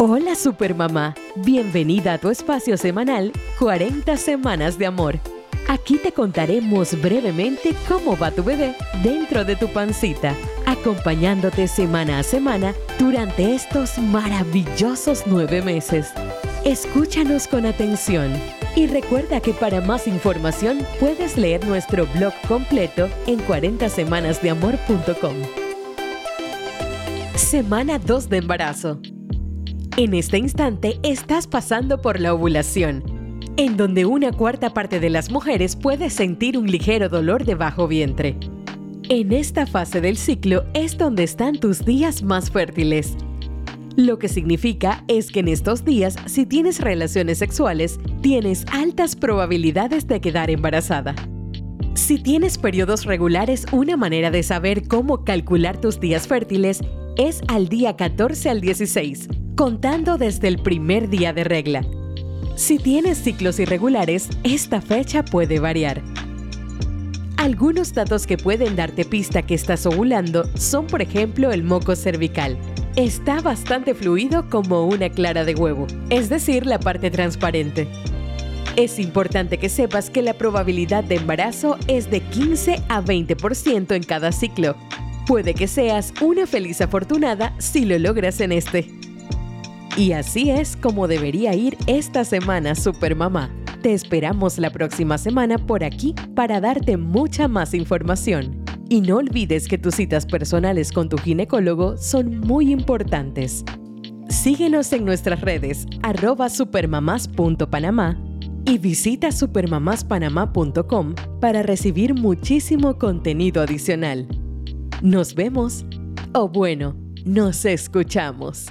Hola Supermamá, bienvenida a tu espacio semanal 40 Semanas de Amor. Aquí te contaremos brevemente cómo va tu bebé dentro de tu pancita, acompañándote semana a semana durante estos maravillosos nueve meses. Escúchanos con atención y recuerda que para más información puedes leer nuestro blog completo en 40semanasdeamor.com. Semana 2 de embarazo. En este instante estás pasando por la ovulación, en donde una cuarta parte de las mujeres puede sentir un ligero dolor de bajo vientre. En esta fase del ciclo es donde están tus días más fértiles. Lo que significa es que en estos días, si tienes relaciones sexuales, tienes altas probabilidades de quedar embarazada. Si tienes periodos regulares, una manera de saber cómo calcular tus días fértiles es al día 14 al 16 contando desde el primer día de regla. Si tienes ciclos irregulares, esta fecha puede variar. Algunos datos que pueden darte pista que estás ovulando son, por ejemplo, el moco cervical. Está bastante fluido como una clara de huevo, es decir, la parte transparente. Es importante que sepas que la probabilidad de embarazo es de 15 a 20% en cada ciclo. Puede que seas una feliz afortunada si lo logras en este. Y así es como debería ir esta semana Supermamá. Te esperamos la próxima semana por aquí para darte mucha más información. Y no olvides que tus citas personales con tu ginecólogo son muy importantes. Síguenos en nuestras redes arroba supermamás.panamá y visita supermamáspanamá.com para recibir muchísimo contenido adicional. Nos vemos, o bueno, nos escuchamos.